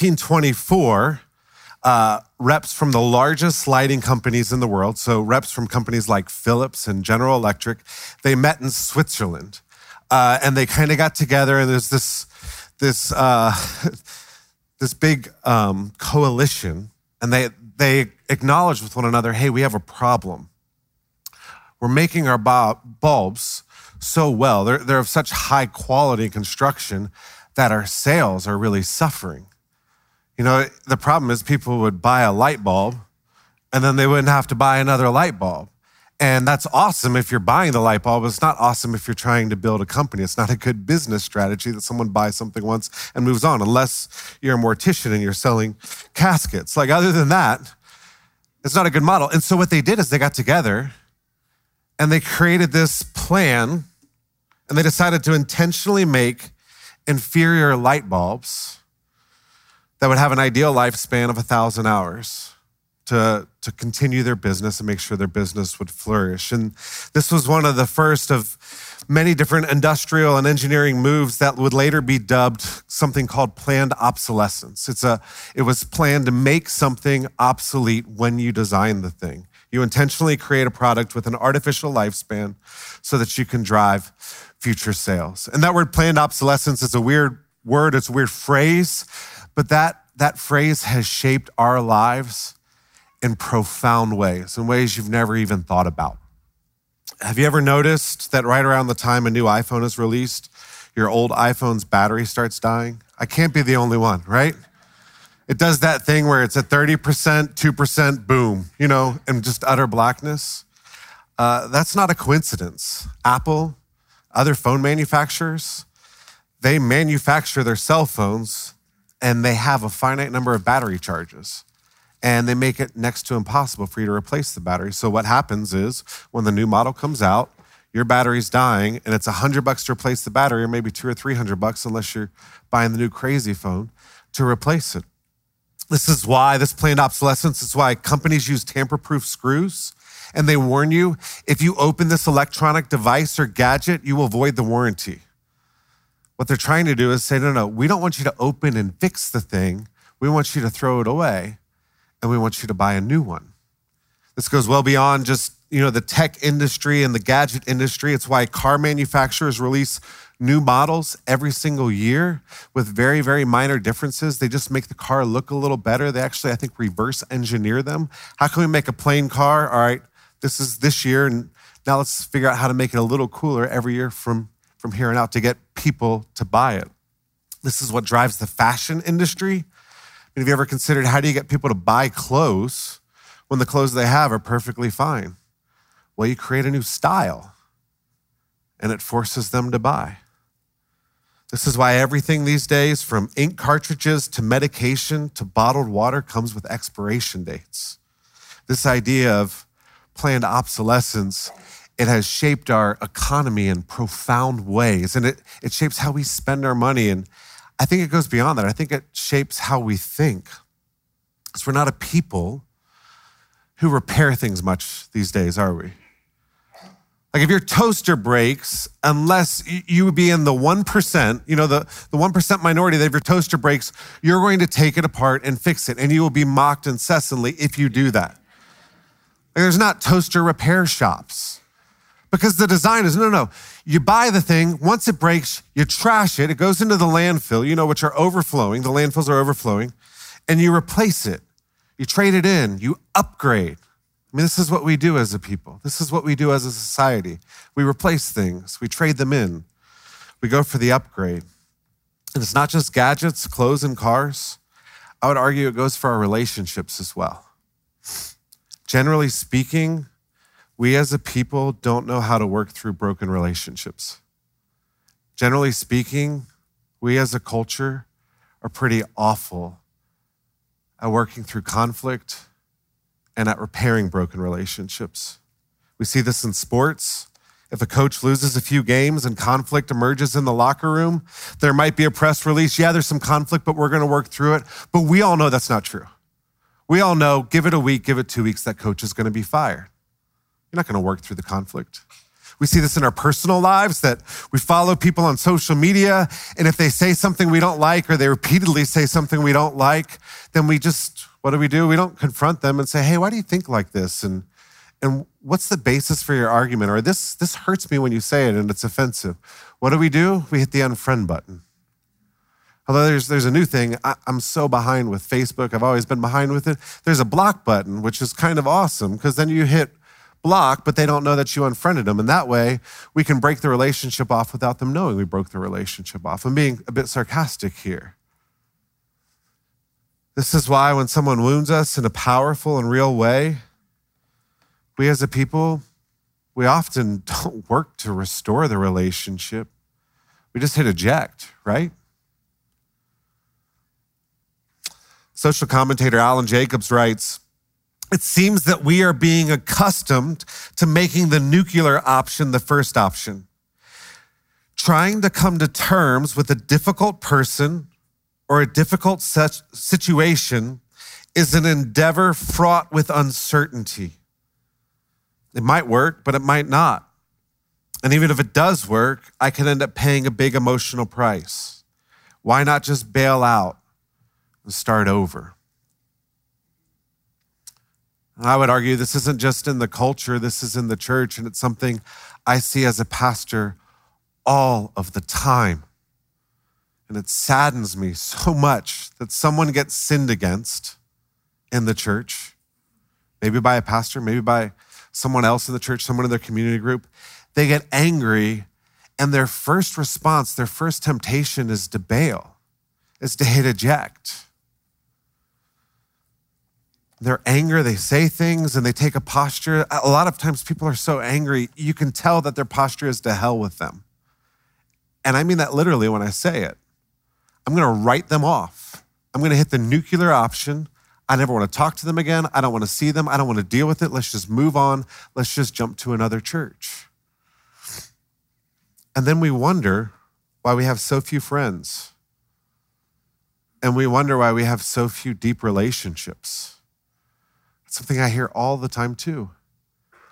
1924, uh, reps from the largest lighting companies in the world, so reps from companies like Philips and General Electric, they met in Switzerland. Uh, and they kind of got together, and there's this, this, uh, this big um, coalition, and they, they acknowledged with one another hey, we have a problem. We're making our bulbs so well, they're, they're of such high quality construction that our sales are really suffering. You know, the problem is people would buy a light bulb and then they wouldn't have to buy another light bulb. And that's awesome if you're buying the light bulb. But it's not awesome if you're trying to build a company. It's not a good business strategy that someone buys something once and moves on, unless you're a mortician and you're selling caskets. Like, other than that, it's not a good model. And so, what they did is they got together and they created this plan and they decided to intentionally make inferior light bulbs that would have an ideal lifespan of a thousand hours to, to continue their business and make sure their business would flourish. And this was one of the first of many different industrial and engineering moves that would later be dubbed something called planned obsolescence. It's a, it was planned to make something obsolete when you design the thing. You intentionally create a product with an artificial lifespan so that you can drive future sales. And that word planned obsolescence is a weird word, it's a weird phrase, but that, that phrase has shaped our lives in profound ways, in ways you've never even thought about. Have you ever noticed that right around the time a new iPhone is released, your old iPhone's battery starts dying? I can't be the only one, right? It does that thing where it's at 30%, 2%, boom, you know, and just utter blackness. Uh, that's not a coincidence. Apple, other phone manufacturers, they manufacture their cell phones and they have a finite number of battery charges and they make it next to impossible for you to replace the battery. So what happens is when the new model comes out, your battery's dying and it's a hundred bucks to replace the battery or maybe two or three hundred bucks unless you're buying the new crazy phone to replace it. This is why this planned obsolescence is why companies use tamper-proof screws and they warn you if you open this electronic device or gadget, you will void the warranty. What they're trying to do is say, no, no, we don't want you to open and fix the thing. We want you to throw it away and we want you to buy a new one. This goes well beyond just, you know, the tech industry and the gadget industry. It's why car manufacturers release new models every single year with very, very minor differences. They just make the car look a little better. They actually, I think, reverse engineer them. How can we make a plain car? All right, this is this year, and now let's figure out how to make it a little cooler every year from, from here on out to get people to buy it. This is what drives the fashion industry. Have you ever considered how do you get people to buy clothes when the clothes they have are perfectly fine? Well, you create a new style and it forces them to buy. This is why everything these days, from ink cartridges to medication to bottled water, comes with expiration dates. This idea of planned obsolescence, it has shaped our economy in profound ways. And it, it shapes how we spend our money. And I think it goes beyond that. I think it shapes how we think. Because we're not a people who repair things much these days, are we? Like if your toaster breaks, unless you would be in the 1%, you know, the, the 1% minority that if your toaster breaks, you're going to take it apart and fix it. And you will be mocked incessantly if you do that. There's not toaster repair shops because the design is no, no. No. You buy the thing, once it breaks, you trash it, it goes into the landfill, you know, which are overflowing, the landfills are overflowing, and you replace it. You trade it in, you upgrade. I mean, this is what we do as a people. This is what we do as a society. We replace things, we trade them in, we go for the upgrade. And it's not just gadgets, clothes, and cars. I would argue it goes for our relationships as well. Generally speaking, we as a people don't know how to work through broken relationships. Generally speaking, we as a culture are pretty awful at working through conflict and at repairing broken relationships. We see this in sports. If a coach loses a few games and conflict emerges in the locker room, there might be a press release. Yeah, there's some conflict, but we're going to work through it. But we all know that's not true. We all know, give it a week, give it two weeks, that coach is going to be fired. You're not going to work through the conflict. We see this in our personal lives that we follow people on social media. And if they say something we don't like or they repeatedly say something we don't like, then we just, what do we do? We don't confront them and say, hey, why do you think like this? And, and what's the basis for your argument? Or this, this hurts me when you say it and it's offensive. What do we do? We hit the unfriend button. Although there's, there's a new thing, I, am so behind with Facebook. I've always been behind with it. There's a block button, which is kind of awesome because then you hit block, but they don't know that you unfriended them. And that way, we can break the relationship off without them knowing we broke the relationship off. I'm being a bit sarcastic here. This is why when someone wounds us in a powerful and real way, we as a people, we often don't work to restore the relationship. We just hit eject, right? Social commentator Alan Jacobs writes It seems that we are being accustomed to making the nuclear option the first option. Trying to come to terms with a difficult person or a difficult situation is an endeavor fraught with uncertainty. It might work, but it might not. And even if it does work, I can end up paying a big emotional price. Why not just bail out? and start over. I would argue this isn't just in the culture, this is in the church, and it's something I see as a pastor all of the time. And it saddens me so much that someone gets sinned against in the church, maybe by a pastor, maybe by someone else in the church, someone in their community group. They get angry, and their first response, their first temptation is to bail, is to hit eject their anger, they say things and they take a posture. A lot of times people are so angry, you can tell that their posture is to hell with them. And I mean that literally when I say it. I'm going to write them off. I'm going to hit the nuclear option. I never want to talk to them again. I don't want to see them. I don't want to deal with it. Let's just move on. Let's just jump to another church. And then we wonder why we have so few friends. And we wonder why we have so few deep relationships something I hear all the time too.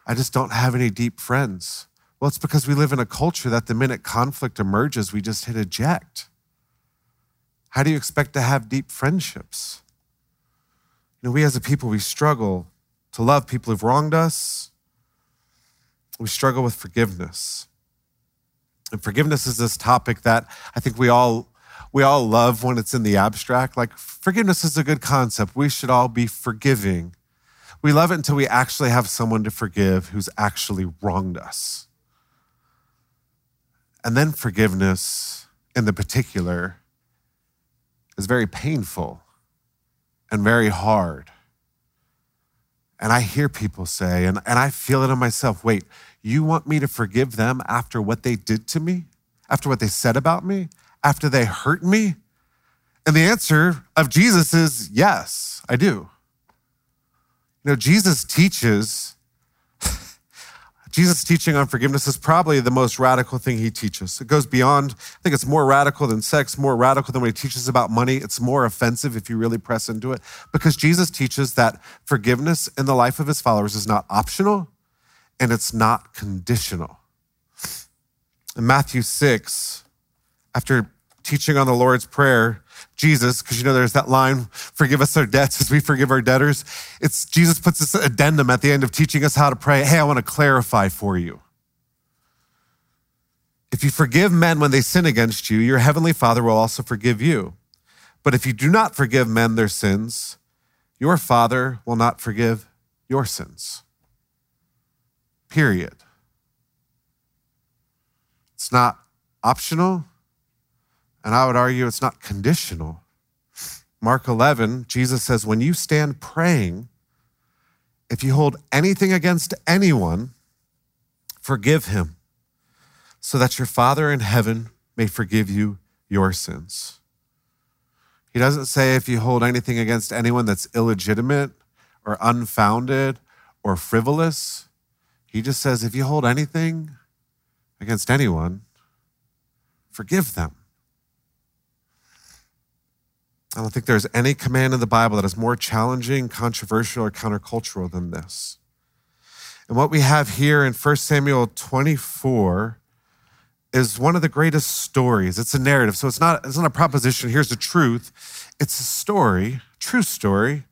I just don't have any deep friends. Well, it's because we live in a culture that the minute conflict emerges, we just hit eject. How do you expect to have deep friendships? You know, we as a people, we struggle to love people who've wronged us. We struggle with forgiveness. And forgiveness is this topic that I think we all we all love when it's in the abstract. Like forgiveness is a good concept. We should all be forgiving. We love it until we actually have someone to forgive who's actually wronged us. And then forgiveness, in the particular, is very painful and very hard. And I hear people say, and, and I feel it in myself wait, you want me to forgive them after what they did to me? After what they said about me? After they hurt me? And the answer of Jesus is yes, I do. Know, Jesus teaches, Jesus' teaching on forgiveness is probably the most radical thing he teaches. It goes beyond, I think it's more radical than sex, more radical than when he teaches about money. It's more offensive if you really press into it, because Jesus teaches that forgiveness in the life of his followers is not optional and it's not conditional. In Matthew 6, after teaching on the Lord's Prayer, Jesus, because you know there's that line, forgive us our debts as we forgive our debtors. It's Jesus puts this addendum at the end of teaching us how to pray. Hey, I want to clarify for you. If you forgive men when they sin against you, your heavenly Father will also forgive you. But if you do not forgive men their sins, your Father will not forgive your sins. Period. It's not optional. And I would argue it's not conditional. Mark 11, Jesus says, when you stand praying, if you hold anything against anyone, forgive him, so that your Father in heaven may forgive you your sins. He doesn't say if you hold anything against anyone that's illegitimate or unfounded or frivolous. He just says if you hold anything against anyone, forgive them. I don't think there's any command in the Bible that is more challenging, controversial, or countercultural than this. And what we have here in 1 Samuel 24 is one of the greatest stories. It's a narrative. So it's not, it's not a proposition, here's the truth. It's a story, true story,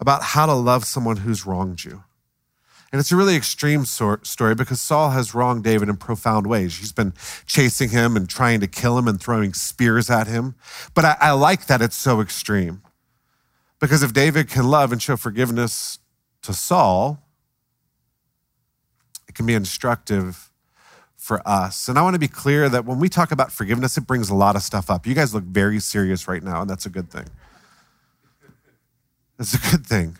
about how to love someone who's wronged you. And it's a really extreme story because Saul has wronged David in profound ways. He's been chasing him and trying to kill him and throwing spears at him. But I, I like that it's so extreme. Because if David can love and show forgiveness to Saul, it can be instructive for us. And I want to be clear that when we talk about forgiveness, it brings a lot of stuff up. You guys look very serious right now, and that's a good thing. It's a good thing.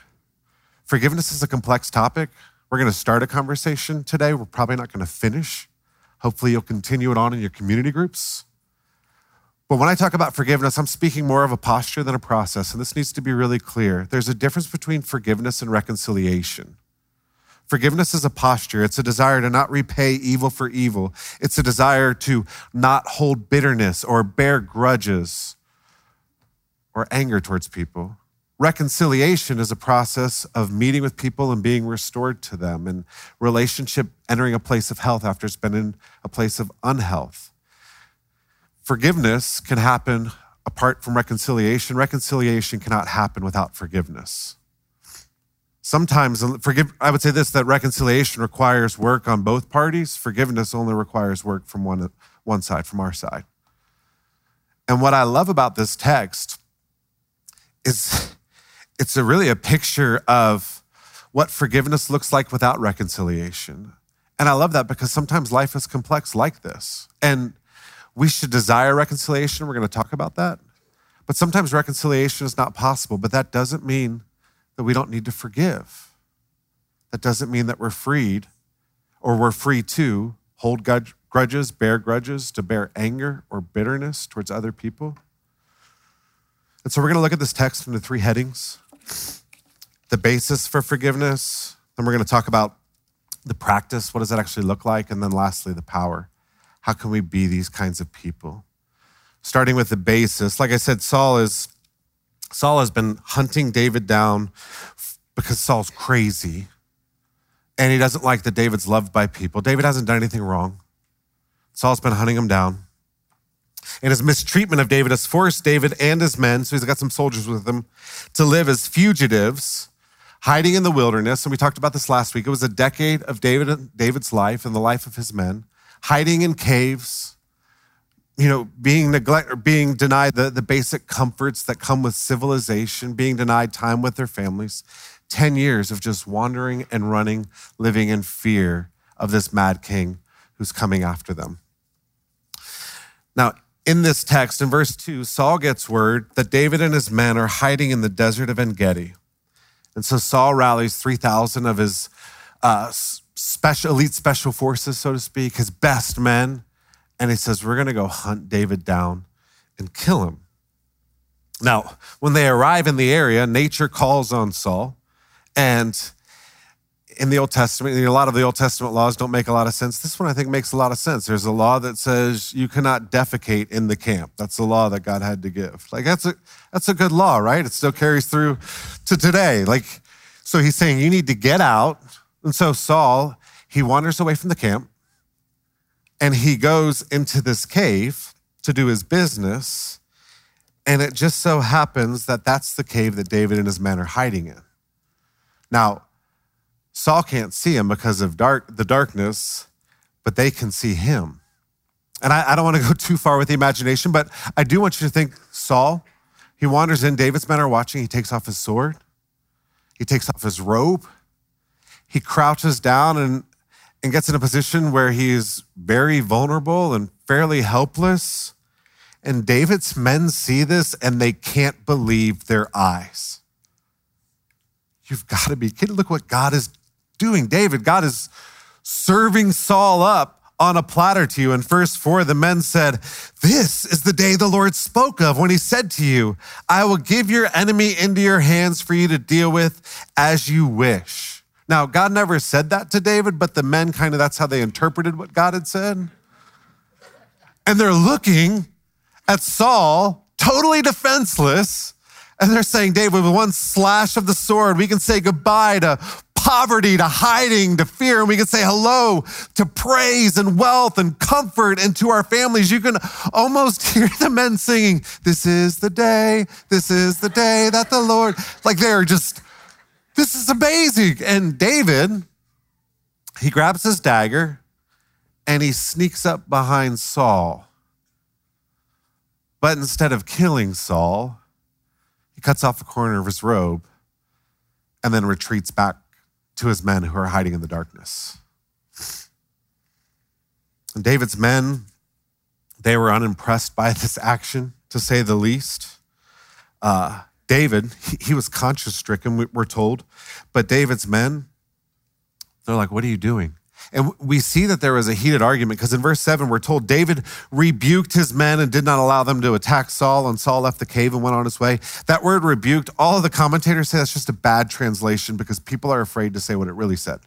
Forgiveness is a complex topic. We're going to start a conversation today. We're probably not going to finish. Hopefully, you'll continue it on in your community groups. But when I talk about forgiveness, I'm speaking more of a posture than a process, and this needs to be really clear. There's a difference between forgiveness and reconciliation. Forgiveness is a posture. It's a desire to not repay evil for evil. It's a desire to not hold bitterness or bear grudges or anger towards people. Reconciliation is a process of meeting with people and being restored to them, and relationship entering a place of health after it's been in a place of unhealth. Forgiveness can happen apart from reconciliation. Reconciliation cannot happen without forgiveness. Sometimes, forgive, I would say this that reconciliation requires work on both parties. Forgiveness only requires work from one, one side, from our side. And what I love about this text is it's a really a picture of what forgiveness looks like without reconciliation. And I love that because sometimes life is complex like this. And we should desire reconciliation. We're going to talk about that. But sometimes reconciliation is not possible, but that doesn't mean that we don't need to forgive. That doesn't mean that we're freed or we're free to hold grudges, bear grudges, to bear anger or bitterness towards other people. And so we're going to look at this text the three headings the basis for forgiveness. Then we're going to talk about the practice. What does that actually look like? And then lastly, the power. How can we be these kinds of people? Starting with the basis, like I said, Saul is Saul has been hunting David down because Saul's crazy and he doesn't like that David's loved by people. David hasn't done anything wrong. Saul's been hunting him down. And his mistreatment of David has forced David and his men, so he's got some soldiers with him, to live as fugitives, hiding in the wilderness. And we talked about this last week. It was a decade of David, David's life and the life of his men, hiding in caves, you know, being neglect or being denied the, the basic comforts that come with civilization, being denied time with their families. 10 years of just wandering and running, living in fear of this mad king who's coming after them. Now, in this text, in verse 2, Saul gets word that David and his men are hiding in the desert of En Gedi. And so Saul rallies 3,000 of his uh, special, elite special forces, so to speak, his best men. And he says, We're going to go hunt David down and kill him. Now, when they arrive in the area, nature calls on Saul. And in the Old Testament, a lot of the Old Testament laws don't make a lot of sense. This one I think makes a lot of sense. There's a law that says you cannot defecate in the camp. That's the law that God had to give. Like that's a that's a good law, right? It still carries through to today. Like so he's saying you need to get out. And so Saul, he wanders away from the camp and he goes into this cave to do his business. And it just so happens that that's the cave that David and his men are hiding in. Now, Saul can't see him because of dark, the darkness, but they can see him. And I, I don't want to go too far with the imagination, but I do want you to think Saul, he wanders in, David's men are watching, he takes off his sword, he takes off his robe, he crouches down and, and gets in a position where he's very vulnerable and fairly helpless. And David's men see this and they can't believe their eyes. You've got to be kidding. Look what God is doing. David, God is serving Saul up on a platter to you. In verse four, the men said, This is the day the Lord spoke of when he said to you, I will give your enemy into your hands for you to deal with as you wish. Now, God never said that to David, but the men kind of that's how they interpreted what God had said. And they're looking at Saul, totally defenseless. And they're saying, David, with one slash of the sword, we can say goodbye to poverty to hiding to fear. And we can say hello to praise and wealth and comfort and to our families. You can almost hear the men singing, This is the day, this is the day that the Lord, like they're just, this is amazing. And David, he grabs his dagger and he sneaks up behind Saul. But instead of killing Saul, he cuts off a corner of his robe and then retreats back to his men who are hiding in the darkness. And David's men, they were unimpressed by this action, to say the least. Uh, David, he, he was conscience stricken, we're told, but David's men, they're like, What are you doing? And we see that there was a heated argument because in verse 7, we're told David rebuked his men and did not allow them to attack Saul, and Saul left the cave and went on his way. That word rebuked, all the commentators say that's just a bad translation because people are afraid to say what it really said.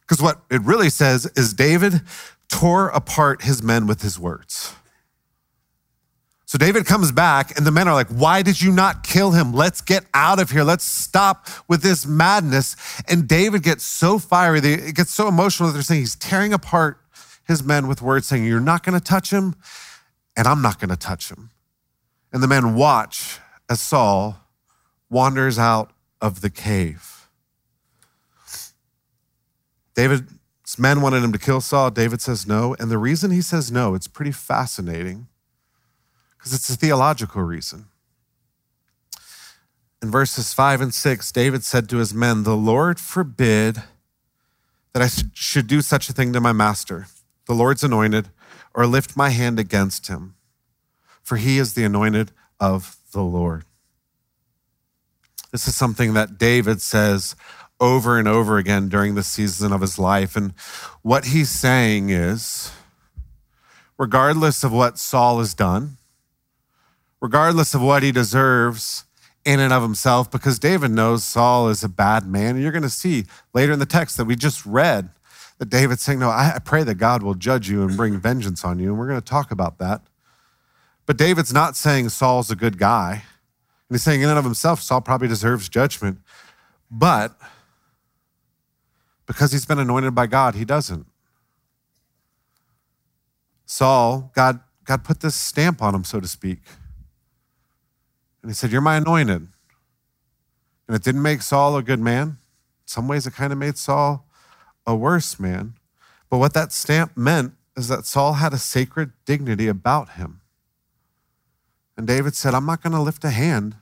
Because what it really says is David tore apart his men with his words. So David comes back, and the men are like, Why did you not kill him? Let's get out of here. Let's stop with this madness. And David gets so fiery, it gets so emotional that they're saying he's tearing apart his men with words, saying, You're not going to touch him, and I'm not going to touch him. And the men watch as Saul wanders out of the cave. David's men wanted him to kill Saul. David says no. And the reason he says no, it's pretty fascinating because it's a theological reason. In verses five and six, David said to his men, The Lord forbid that I should do such a thing to my master, the Lord's anointed, or lift my hand against him, for he is the anointed of the Lord. This is something that David says over and over again during the season of his life. And what he's saying is, regardless of what Saul has done, regardless of what he deserves in and of himself, because David knows Saul is a bad man. And you're going to see later in the text that we just read that David's saying, No, I pray that God will judge you and bring vengeance on you. And we're going to talk about that. But David's not saying Saul's a good guy. And he's saying, in and of himself, Saul probably deserves judgment. But because he's been anointed by God, he doesn't. Saul, God, God put this stamp on him, so to speak. And he said, You're my anointed. And it didn't make Saul a good man. In some ways, it kind of made Saul a worse man. But what that stamp meant is that Saul had a sacred dignity about him. And David said, I'm not going to lift a hand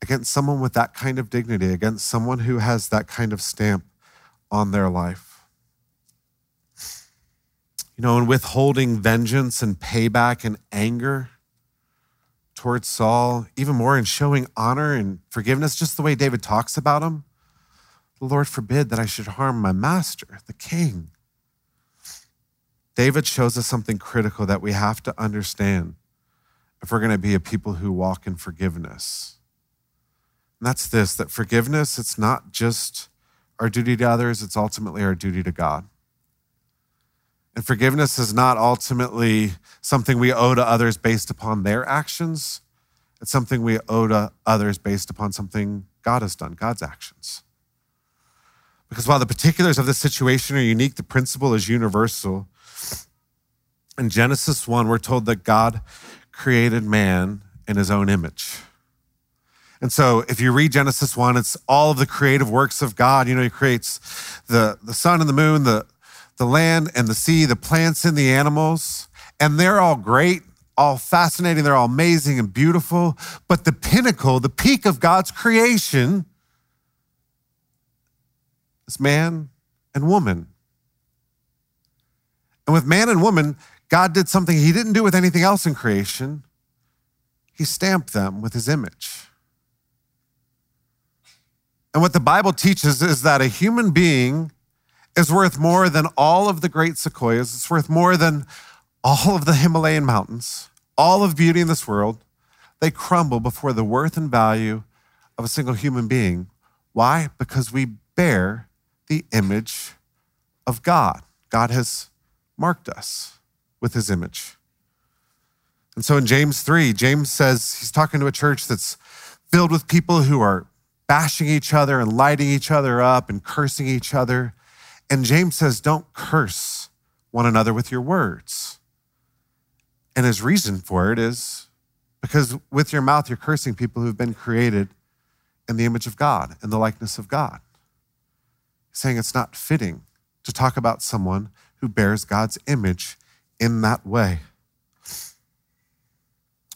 against someone with that kind of dignity, against someone who has that kind of stamp on their life. You know, in withholding vengeance and payback and anger, towards Saul, even more in showing honor and forgiveness, just the way David talks about him. The Lord forbid that I should harm my master, the king. David shows us something critical that we have to understand if we're going to be a people who walk in forgiveness. And that's this that forgiveness, it's not just our duty to others, it's ultimately our duty to God. And forgiveness is not ultimately something we owe to others based upon their actions. It's something we owe to others based upon something God has done, God's actions. Because while the particulars of the situation are unique, the principle is universal. In Genesis 1, we're told that God created man in his own image. And so if you read Genesis 1, it's all of the creative works of God. You know, he creates the, the sun and the moon, the, the land and the sea, the plants and the animals, and they're all great, all fascinating, they're all amazing and beautiful. But the pinnacle, the peak of God's creation is man and woman. And with man and woman, God did something he didn't do with anything else in creation. He stamped them with his image. And what the Bible teaches is that a human being is worth more than all of the great sequoias. It's worth more than all of the Himalayan mountains, all of beauty in this world. They crumble before the worth and value of a single human being. Why? Because we bear the image of God. God has marked us with his image. And so in James 3, James says he's talking to a church that's filled with people who are bashing each other and lighting each other up and cursing each other. And James says, don't curse one another with your words. And his reason for it is because with your mouth, you're cursing people who've been created in the image of God, in the likeness of God. saying it's not fitting to talk about someone who bears God's image in that way.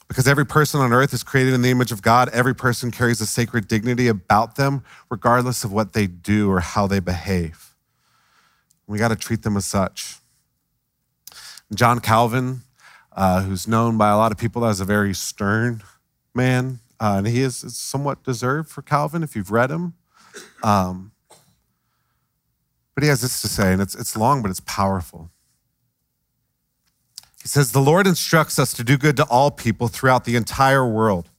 Because every person on earth is created in the image of God, every person carries a sacred dignity about them, regardless of what they do or how they behave. We got to treat them as such. John Calvin, uh, who's known by a lot of people as a very stern man, uh, and he is somewhat deserved for Calvin if you've read him. Um, but he has this to say, and it's, it's long, but it's powerful. He says, The Lord instructs us to do good to all people throughout the entire world,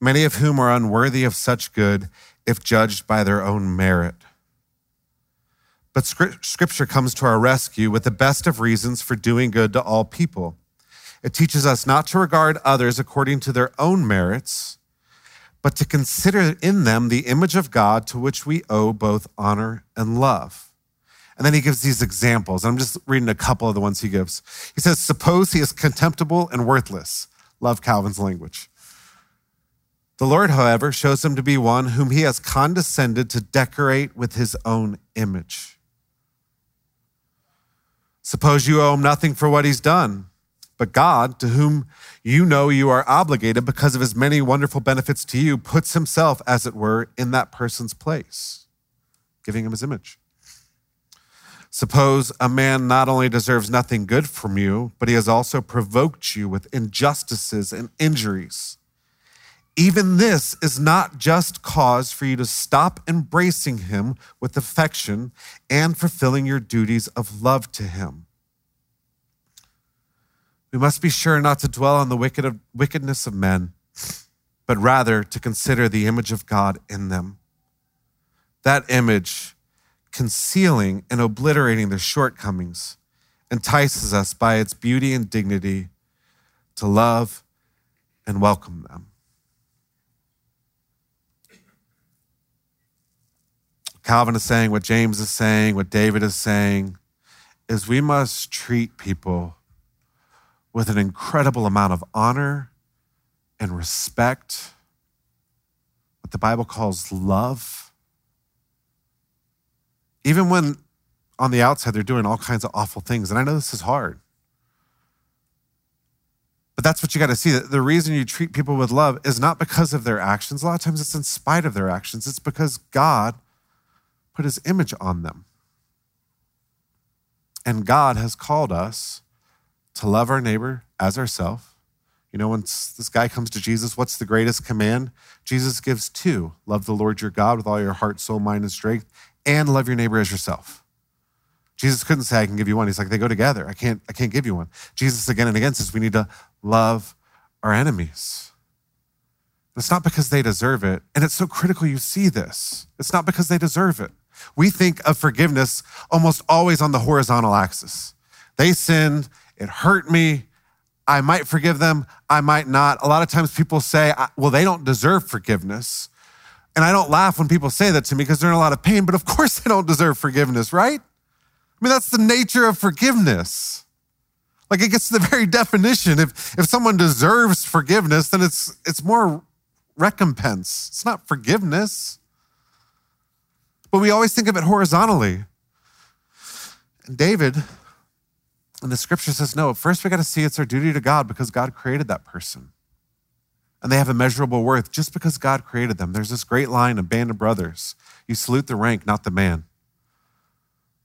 many of whom are unworthy of such good if judged by their own merit. But scripture comes to our rescue with the best of reasons for doing good to all people. It teaches us not to regard others according to their own merits, but to consider in them the image of God to which we owe both honor and love. And then he gives these examples. I'm just reading a couple of the ones he gives. He says, Suppose he is contemptible and worthless. Love Calvin's language. The Lord, however, shows him to be one whom he has condescended to decorate with his own image. Suppose you owe him nothing for what he's done. But God, to whom you know you are obligated because of his many wonderful benefits to you, puts himself, as it were, in that person's place, giving him his image. Suppose a man not only deserves nothing good from you, but he has also provoked you with injustices and injuries. Even this is not just cause for you to stop embracing him with affection and fulfilling your duties of love to him. We must be sure not to dwell on the wicked, wickedness of men, but rather to consider the image of God in them. That image, concealing and obliterating their shortcomings, entices us by its beauty and dignity to love and welcome them. Calvin is saying, what James is saying, what David is saying, is we must treat people with an incredible amount of honor and respect, what the Bible calls love. Even when on the outside they're doing all kinds of awful things. And I know this is hard. But that's what you got to see. The reason you treat people with love is not because of their actions. A lot of times it's in spite of their actions. It's because God put his image on them. And God has called us to love our neighbor as ourselves. You know, when this guy comes to Jesus, what's the greatest command? Jesus gives two love the Lord your God with all your heart, soul, mind, and strength, and love your neighbor as yourself. Jesus couldn't say, I can give you one. He's like, they go together. I can't, I can't give you one. Jesus again and again says we need to love our enemies. It's not because they deserve it. And it's so critical you see this. It's not because they deserve it. We think of forgiveness almost always on the horizontal axis. They sinned, it hurt me. I might forgive them. I might not. A lot of times people say, well, they don't deserve forgiveness. And I don't laugh when people say that to me because they're in a lot of pain, but of course they don't deserve forgiveness, right? I mean, that's the nature of forgiveness. Like it gets to the very definition. If, if someone deserves forgiveness, then it's, it's more recompense. It's not forgiveness. But we always think of it horizontally. And David and the scripture says, no, first we got to see it's our duty to God because God created that person. And they have immeasurable worth just because God created them. There's this great line of Band of Brothers you salute the rank, not the man.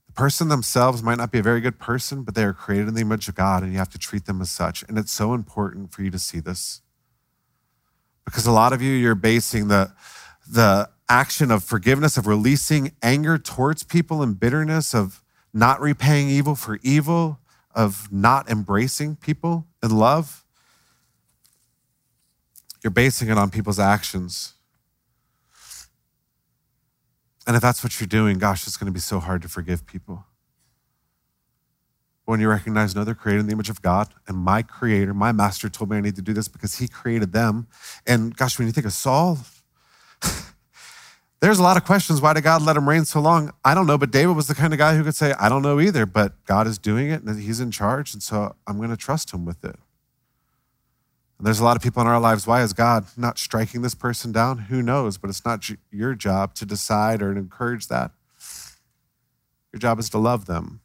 The person themselves might not be a very good person, but they are created in the image of God, and you have to treat them as such. And it's so important for you to see this. Because a lot of you, you're basing the, the action of forgiveness, of releasing anger towards people and bitterness, of not repaying evil for evil, of not embracing people in love, you're basing it on people's actions. And if that's what you're doing, gosh, it's going to be so hard to forgive people. When you recognize, no, they're created in the image of God, and my creator, my master told me I need to do this because he created them. And gosh, when you think of Saul, There's a lot of questions. Why did God let him reign so long? I don't know, but David was the kind of guy who could say, I don't know either, but God is doing it and he's in charge. And so I'm going to trust him with it. And there's a lot of people in our lives. Why is God not striking this person down? Who knows? But it's not your job to decide or encourage that. Your job is to love them.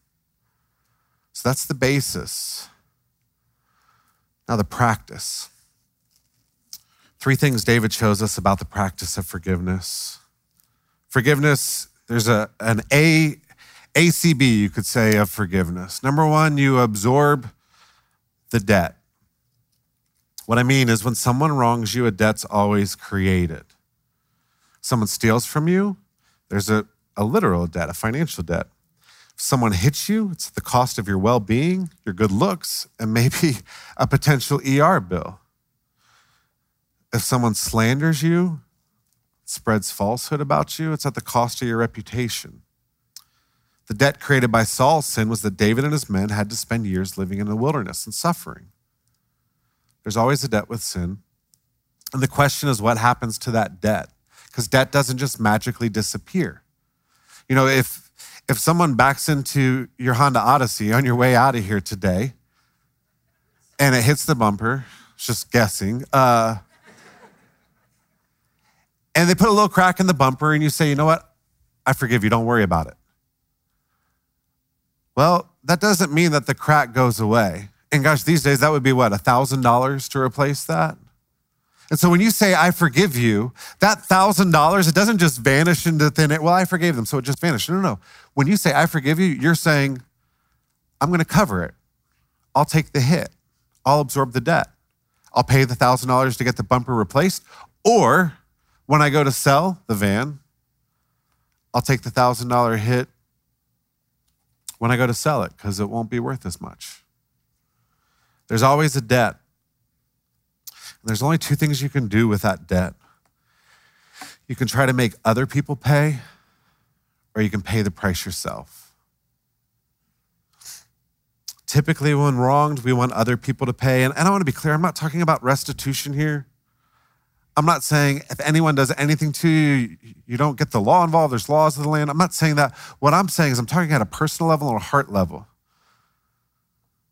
So that's the basis. Now, the practice. Three things David shows us about the practice of forgiveness. Forgiveness, there's a, an A, ACB, you could say, of forgiveness. Number one, you absorb the debt. What I mean is when someone wrongs you, a debt's always created. Someone steals from you, there's a, a literal debt, a financial debt. If someone hits you, it's the cost of your well being, your good looks, and maybe a potential ER bill. If someone slanders you, spreads falsehood about you, it's at the cost of your reputation. The debt created by Saul's sin was that David and his men had to spend years living in the wilderness and suffering. There's always a debt with sin. And the question is, what happens to that debt? Because debt doesn't just magically disappear. You know, if if someone backs into your Honda Odyssey on your way out of here today and it hits the bumper, just guessing, uh, and they put a little crack in the bumper and you say, you know what? I forgive you. Don't worry about it. Well, that doesn't mean that the crack goes away. And gosh, these days that would be what, $1,000 to replace that? And so when you say, I forgive you, that $1,000, it doesn't just vanish into thin air. Well, I forgave them, so it just vanished. No, no, no. When you say, I forgive you, you're saying, I'm going to cover it. I'll take the hit. I'll absorb the debt. I'll pay the $1,000 to get the bumper replaced. Or when I go to sell the van, I'll take the $1,000 hit when I go to sell it because it won't be worth as much. There's always a debt. And there's only two things you can do with that debt. You can try to make other people pay, or you can pay the price yourself. Typically, when wronged, we want other people to pay. And, and I want to be clear, I'm not talking about restitution here. I'm not saying if anyone does anything to you, you don't get the law involved. There's laws of the land. I'm not saying that. What I'm saying is I'm talking at a personal level and a heart level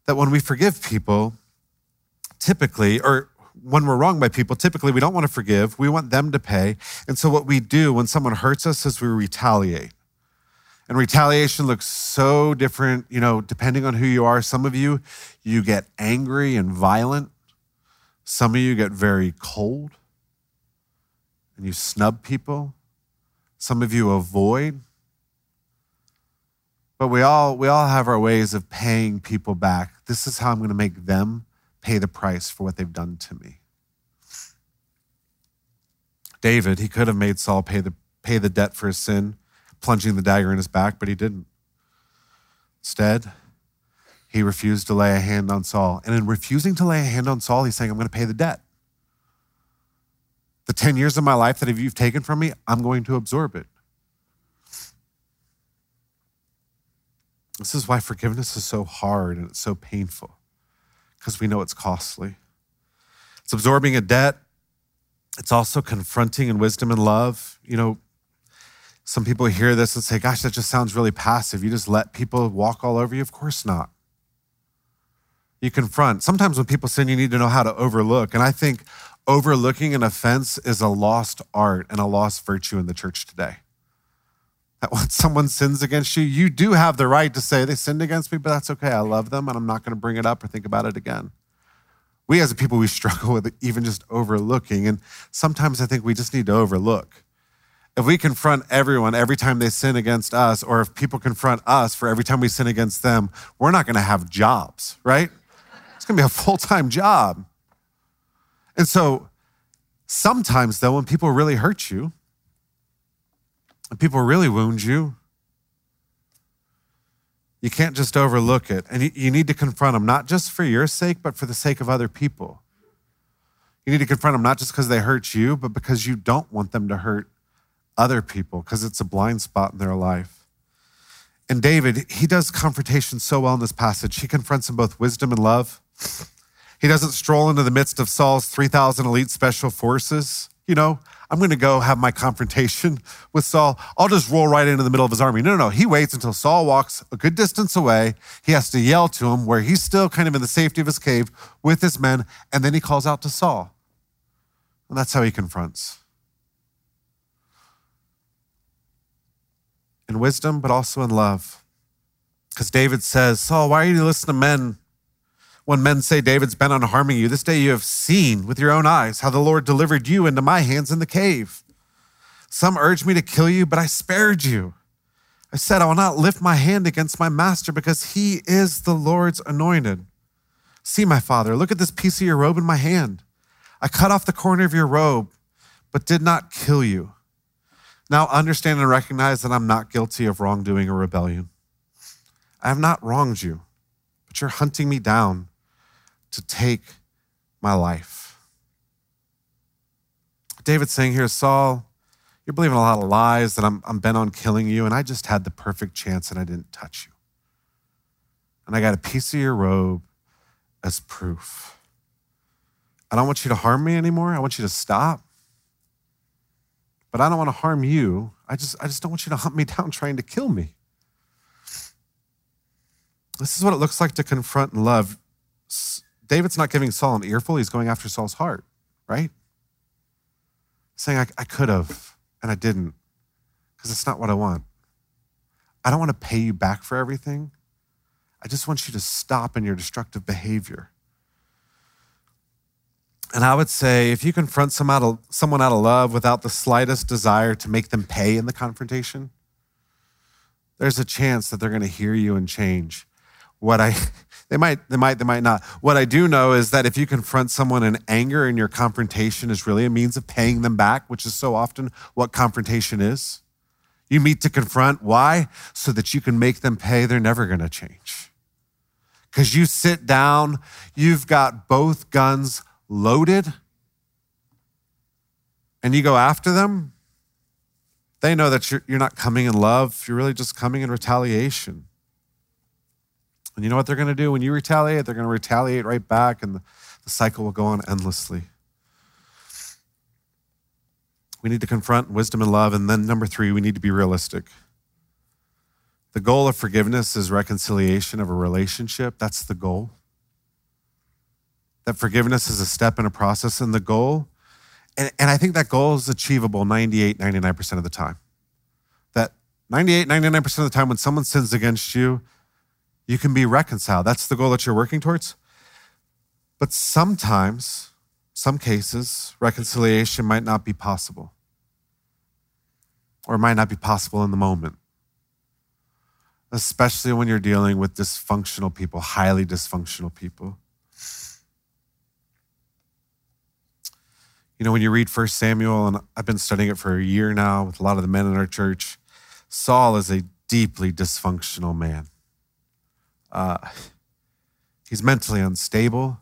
that when we forgive people, typically, or when we're wronged by people, typically we don't want to forgive. We want them to pay. And so what we do when someone hurts us is we retaliate. And retaliation looks so different, you know, depending on who you are. Some of you, you get angry and violent. Some of you get very cold and you snub people. Some of you avoid. But we all, we all have our ways of paying people back. This is how I'm going to make them pay the price for what they've done to me. David, he could have made Saul pay the, pay the debt for his sin, plunging the dagger in his back, but he didn't. Instead, he refused to lay a hand on Saul. And in refusing to lay a hand on Saul, he's saying, I'm going to pay the debt. The 10 years of my life that you've taken from me, I'm going to absorb it. This is why forgiveness is so hard and it's so painful because we know it's costly. It's absorbing a debt. It's also confronting in wisdom and love. You know, some people hear this and say, gosh, that just sounds really passive. You just let people walk all over you? Of course not. You confront. Sometimes when people sin, you need to know how to overlook. And I think overlooking an offense is a lost art and a lost virtue in the church today that when someone sins against you, you do have the right to say, they sinned against me, but that's okay. I love them and I'm not going to bring it up or think about it again. We as a people, we struggle with even just overlooking. And sometimes I think we just need to overlook. If we confront everyone every time they sin against us, or if people confront us for every time we sin against them, we're not going to have jobs, right? It's going to be a full time job. And so sometimes, though, when people really hurt you, and people really wound you, you can't just overlook it. And you need to confront them, not just for your sake, but for the sake of other people. You need to confront them not just because they hurt you, but because you don't want them to hurt other people, because it's a blind spot in their life. And David, he does confrontation so well in this passage. He confronts in both wisdom and love. He doesn't stroll into the midst of Saul's 3,000 elite special forces you know, I'm going to go have my confrontation with Saul. I'll just roll right into the middle of his army. No, no, no. He waits until Saul walks a good distance away. He has to yell to him where he's still kind of in the safety of his cave with his men. And then he calls out to Saul. And that's how he confronts. In wisdom, but also in love. Because David says, Saul, why are you listening to men when men say David's bent on harming you, this day you have seen with your own eyes how the Lord delivered you into my hands in the cave. Some urged me to kill you, but I spared you. I said, I will not lift my hand against my master because he is the Lord's anointed. See, my father, look at this piece of your robe in my hand. I cut off the corner of your robe, but did not kill you. Now understand and recognize that I'm not guilty of wrongdoing or rebellion. I have not wronged you, but you're hunting me down to take my life. David's saying here, Saul, you're believing a lot of lies that I'm, I'm bent on killing you, and I just had the perfect chance and I didn't touch you. And I got a piece of your robe as proof. I don't want you to harm me anymore. I want you to stop. But I don't want to harm you. I just, I just don't want you to hunt me down trying to kill me. This is what it looks like to confront and love David's not giving Saul an earful, he's going after Saul's heart, right? Saying, I, I could have, and I didn't, because it's not what I want. I don't want to pay you back for everything. I just want you to stop in your destructive behavior. And I would say if you confront someone out, of, someone out of love without the slightest desire to make them pay in the confrontation, there's a chance that they're going to hear you and change. What I they might, they might, they might not. What I do know is that if you confront someone in anger and your confrontation is really a means of paying them back, which is so often what confrontation is. You meet to confront. Why? So that you can make them pay. They're never going to change. Because you sit down, you've got both guns loaded, and you go after them. They know that you're, you're not coming in love, you're really just coming in retaliation. And you know what they're going to do? When you retaliate, they're going to retaliate right back, and the, cycle will go on endlessly. We need to confront wisdom and love. And then, number three, we need to be realistic. The goal of forgiveness is reconciliation of a relationship. That's the goal. That forgiveness is a step in a process, and the goal, and, and I think that goal is achievable 98, 99% of the time. That 98, 99% of the time when someone sins against you, you can be reconciled. That's the goal that you're working towards. But sometimes, some cases, reconciliation might not be possible, or might not be possible in the moment, especially when you're dealing with dysfunctional people, highly dysfunctional people. You know, when you read First Samuel, and I've been studying it for a year now with a lot of the men in our church, Saul is a deeply dysfunctional man. Uh, he's mentally unstable.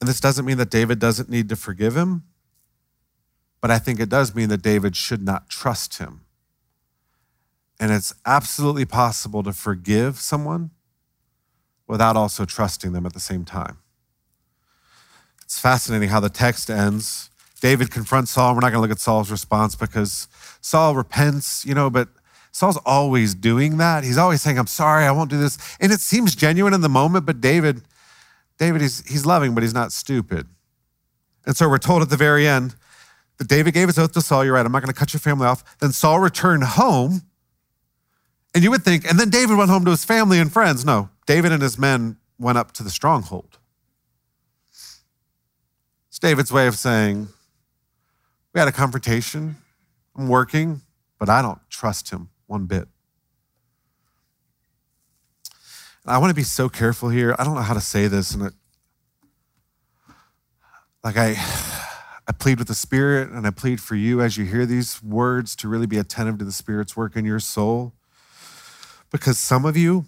And this doesn't mean that David doesn't need to forgive him, but I think it does mean that David should not trust him. And it's absolutely possible to forgive someone without also trusting them at the same time. It's fascinating how the text ends. David confronts Saul. We're not going to look at Saul's response because Saul repents, you know, but Saul's always doing that. He's always saying, I'm sorry, I won't do this. And it seems genuine in the moment, but David, David, he's, he's loving, but he's not stupid. And so we're told at the very end that David gave his oath to Saul. You're right, I'm not going to cut your family off. Then Saul returned home. And you would think, and then David went home to his family and friends. No, David and his men went up to the stronghold. It's David's way of saying, We had a confrontation. I'm working, but I don't trust him one bit. I want to be so careful here. I don't know how to say this, and it, like I, I plead with the Spirit, and I plead for you as you hear these words to really be attentive to the Spirit's work in your soul, because some of you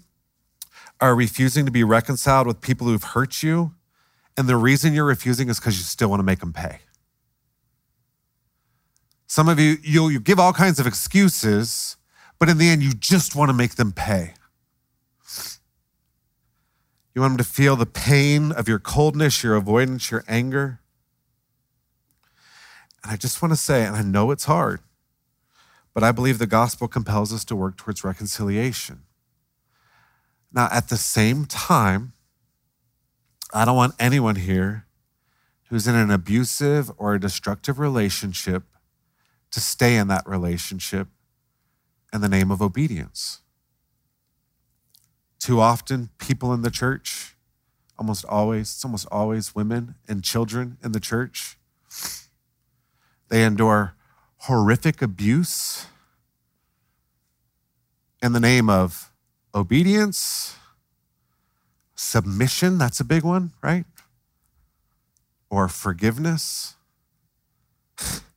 are refusing to be reconciled with people who've hurt you, and the reason you're refusing is because you still want to make them pay. Some of you, you you give all kinds of excuses but in the end, you just want to make them pay. You want them to feel the pain of your coldness, your avoidance, your anger. And I just want to say, and I know it's hard, but I believe the gospel compels us to work towards reconciliation. Now, at the same time, I don't want anyone here who's in an abusive or a destructive relationship to stay in that relationship in the name of obedience. Too often, people in the church, almost always, it's almost always women and children in the church, they endure horrific abuse in the name of obedience, submission, that's a big one, right? Or forgiveness.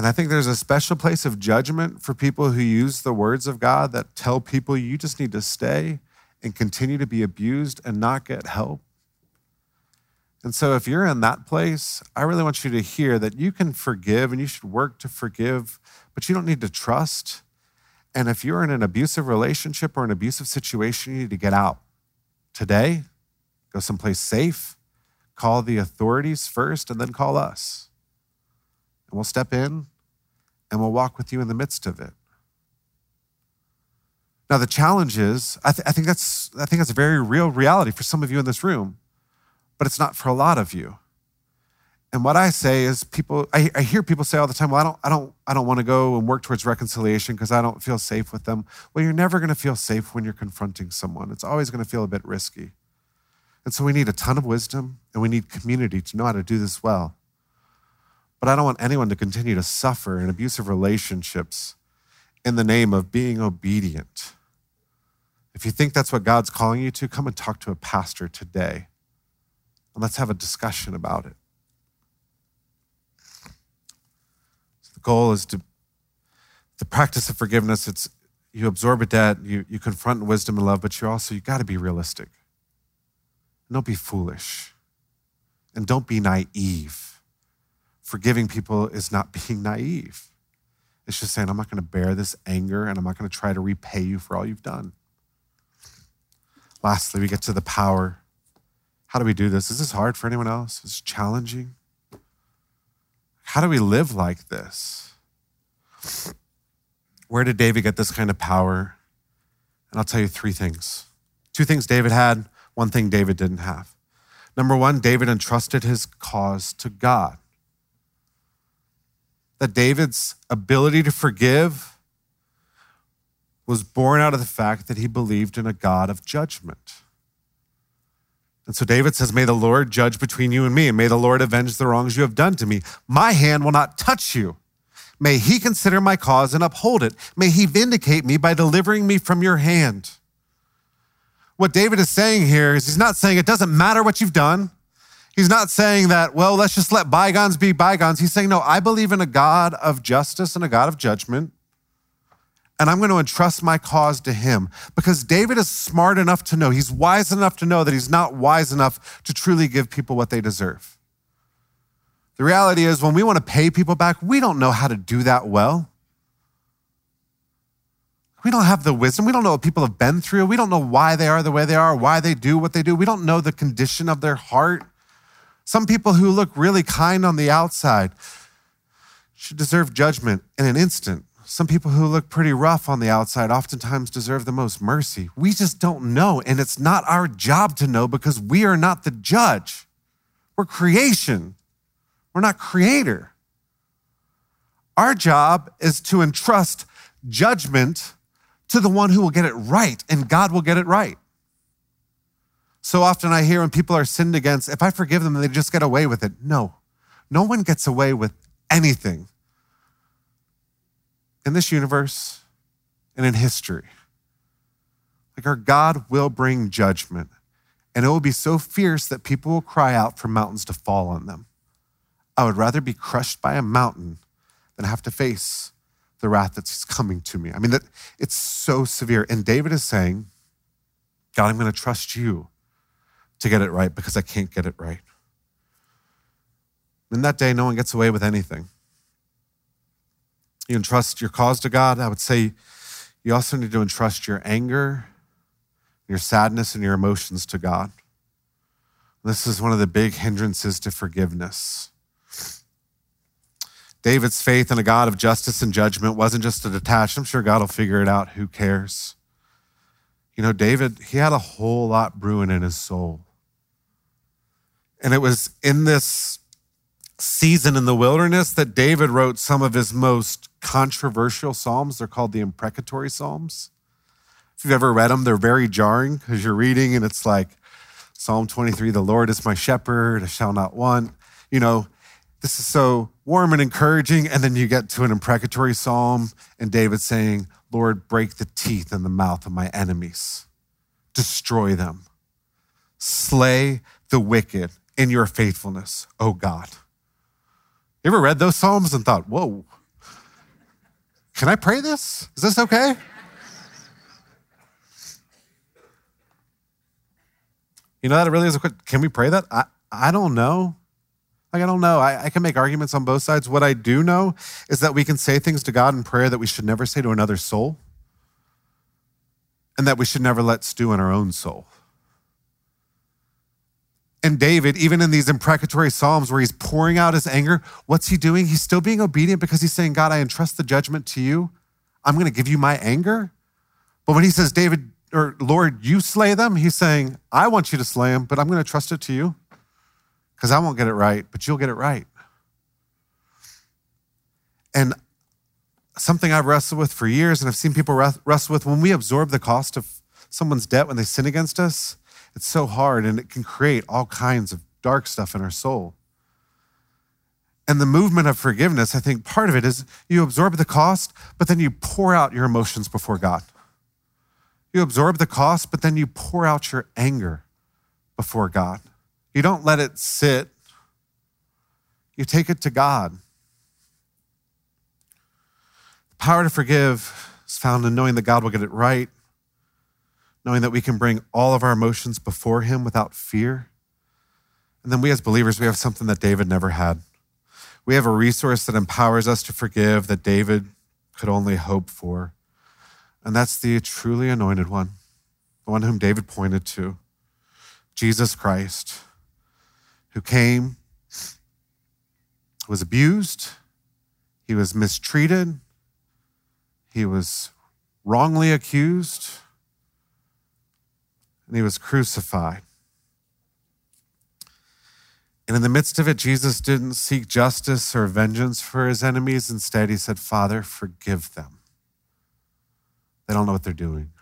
And I think there's a special place of judgment for people who use the words of God that tell people you just need to stay and continue to be abused and not get help. And so, if you're in that place, I really want you to hear that you can forgive and you should work to forgive, but you don't need to trust. And if you're in an abusive relationship or an abusive situation, you need to get out today, go someplace safe, call the authorities first, and then call us. And we'll step in and we'll walk with you in the midst of it. Now, the challenge is, I, th- I, think that's, I think that's a very real reality for some of you in this room, but it's not for a lot of you. And what I say is, people, I, I hear people say all the time, well, I don't, I don't, I don't want to go and work towards reconciliation because I don't feel safe with them. Well, you're never going to feel safe when you're confronting someone. It's always going to feel a bit risky. And so we need a ton of wisdom and we need community to know how to do this well. But I don't want anyone to continue to suffer in abusive relationships in the name of being obedient. If you think that's what God's calling you to, come and talk to a pastor today. And let's have a discussion about it. So the goal is to the practice of forgiveness, it's you absorb a debt, you, you confront wisdom and love, but you also you gotta be realistic. And don't be foolish. And don't be naive forgiving people is not being naive. It's just saying, I'm not going to bear this anger and I'm not going to try to repay you for all you've done. Lastly, we get to the power. How do we do this? Is this hard for anyone else? Is it challenging? How do we live like this? Where did David get this kind of power? And I'll tell you three things. Two things David had, one thing David didn't have. Number one, David entrusted his cause to God that David's ability to forgive was born out of the fact that he believed in a God of judgment. And so David says, May the Lord judge between you and me, and may the Lord avenge the wrongs you have done to me. My hand will not touch you. May he consider my cause and uphold it. May he vindicate me by delivering me from your hand. What David is saying here is he's not saying it doesn't matter what you've done. He's not saying that, well, let's just let bygones be bygones. He's saying, no, I believe in a God of justice and a God of judgment. And I'm going to entrust my cause to him because David is smart enough to know, he's wise enough to know that he's not wise enough to truly give people what they deserve. The reality is, when we want to pay people back, we don't know how to do that well. We don't have the wisdom. We don't know what people have been through. We don't know why they are the way they are, why they do what they do. We don't know the condition of their heart. Some people who look really kind on the outside should deserve judgment in an instant. Some people who look pretty rough on the outside oftentimes deserve the most mercy. We just don't know, and it's not our job to know because we are not the judge. We're creation, we're not creator. Our job is to entrust judgment to the one who will get it right, and God will get it right. So often I hear when people are sinned against, if I forgive them, they just get away with it. No, no one gets away with anything in this universe and in history. Like our God will bring judgment, and it will be so fierce that people will cry out for mountains to fall on them. I would rather be crushed by a mountain than have to face the wrath that's coming to me. I mean, that it's so severe. And David is saying, God, I'm going to trust you to get it right because I can't get it right. In that day, no one gets away with anything. You entrust your cause to God. I would say you also need to entrust your anger, your sadness, and your emotions to God. This is one of the big hindrances to forgiveness. David's faith in a God of justice and judgment wasn't just a detached, I'm sure God will figure it out. Who cares? You know, David, he had a whole lot brewing in his soul. And it was in this season in the wilderness that David wrote some of his most controversial psalms. They're called the imprecatory psalms. If you've ever read them, they're very jarring because you're reading and it's like Psalm 23, the Lord is my shepherd, I shall not want. You know, this is so warm and encouraging. And then you get to an imprecatory psalm and David saying, Lord, break the teeth in the mouth of my enemies, destroy them, slay the wicked in your faithfulness, O God. You ever read those Psalms and thought, whoa, can I pray this? Is this okay? You know, that it really is a quick, can we pray that? I, I don't know. Like, I don't know. I, I, can make arguments on both sides. What I do know is that we can say things to God in prayer that we should never say to another soul, and that we should never let stew in our own soul. And David, even in these imprecatory Psalms where he's pouring out his anger, what's he doing? He's still being obedient because he's saying, God, I entrust the judgment to you. I'm going to give you my anger. But when he says, David, or Lord, you slay them, he's saying, I want you to slay them, but I'm going to trust it to you because I won't get it right, but you'll get it right. And something I've wrestled with for years, and I've seen people wrestle with when we absorb the cost of someone's debt when they sin against us, it's so hard and it can create all kinds of dark stuff in our soul. And the movement of forgiveness, I think part of it is you absorb the cost, but then you pour out your emotions before God. You absorb the cost, but then you pour out your anger before God. You don't let it sit, you take it to God. The power to forgive is found in knowing that God will get it right, knowing that we can bring all of our emotions before Him without fear. And then we as believers, we have something that David never had. We have a resource that empowers us to forgive that David could only hope for. And that's the truly anointed one, the one whom David pointed to, Jesus Christ who came, was abused, he was mistreated, he was wrongly accused, and he was crucified. And in the midst of it, Jesus didn't seek justice or vengeance for his enemies. Instead, he said, Father, forgive them. They don't know what they're doing.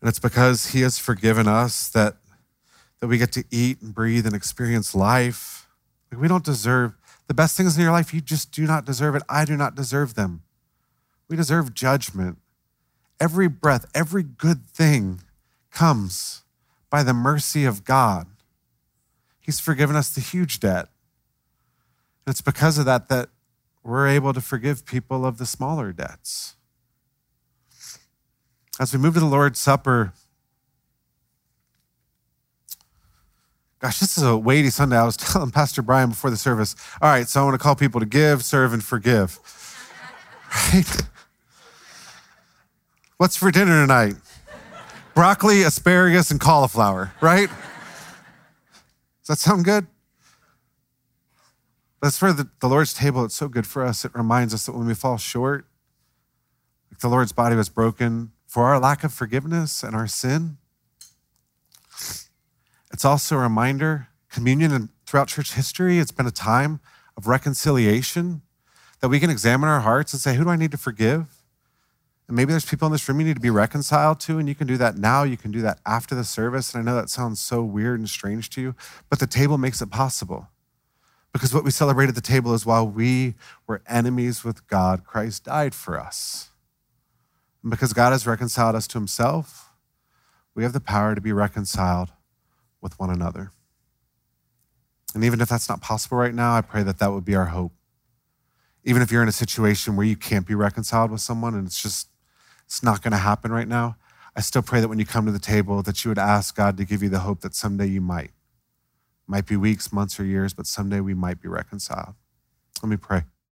And it's because he has forgiven us that that we get to eat and breathe and experience life. Like we don't deserve the best things in your life. You just do not deserve it. I do not deserve them. We deserve judgment. Every breath, every good thing comes by the mercy of God. He's forgiven us the huge debt. And it's because of that that we're able to forgive people of the smaller debts. As we move to the Lord's Supper, Gosh, this is a weighty Sunday. I was telling Pastor Brian before the service, all right, so I want to call people to give, serve, and forgive. Right? What's for dinner tonight? Broccoli, asparagus, and cauliflower, right? Does that sound good? That's for the, the Lord's table. It's so good for us. It reminds us that when we fall short, like the Lord's body was broken for our lack of forgiveness and our sin, it's also a reminder, communion and throughout church history, it's been a time of reconciliation that we can examine our hearts and say, who do I need to forgive? And maybe there's people in this room you need to be reconciled to, and you can do that now. You can do that after the service. And I know that sounds so weird and strange to you, but the table makes it possible. Because what we celebrate at the table is while we were enemies with God, Christ died for us. And because God has reconciled us to himself, we have the power to be reconciled with one another. And even if that's not possible right now, I pray that that would be our hope. Even if you're in a situation where you can't be reconciled with someone and it's just, it's not going to happen right now, I still pray that when you come to the table that you would ask God to give you the hope that someday you might. Might be weeks, months, or years, but someday we might be reconciled. Let me pray.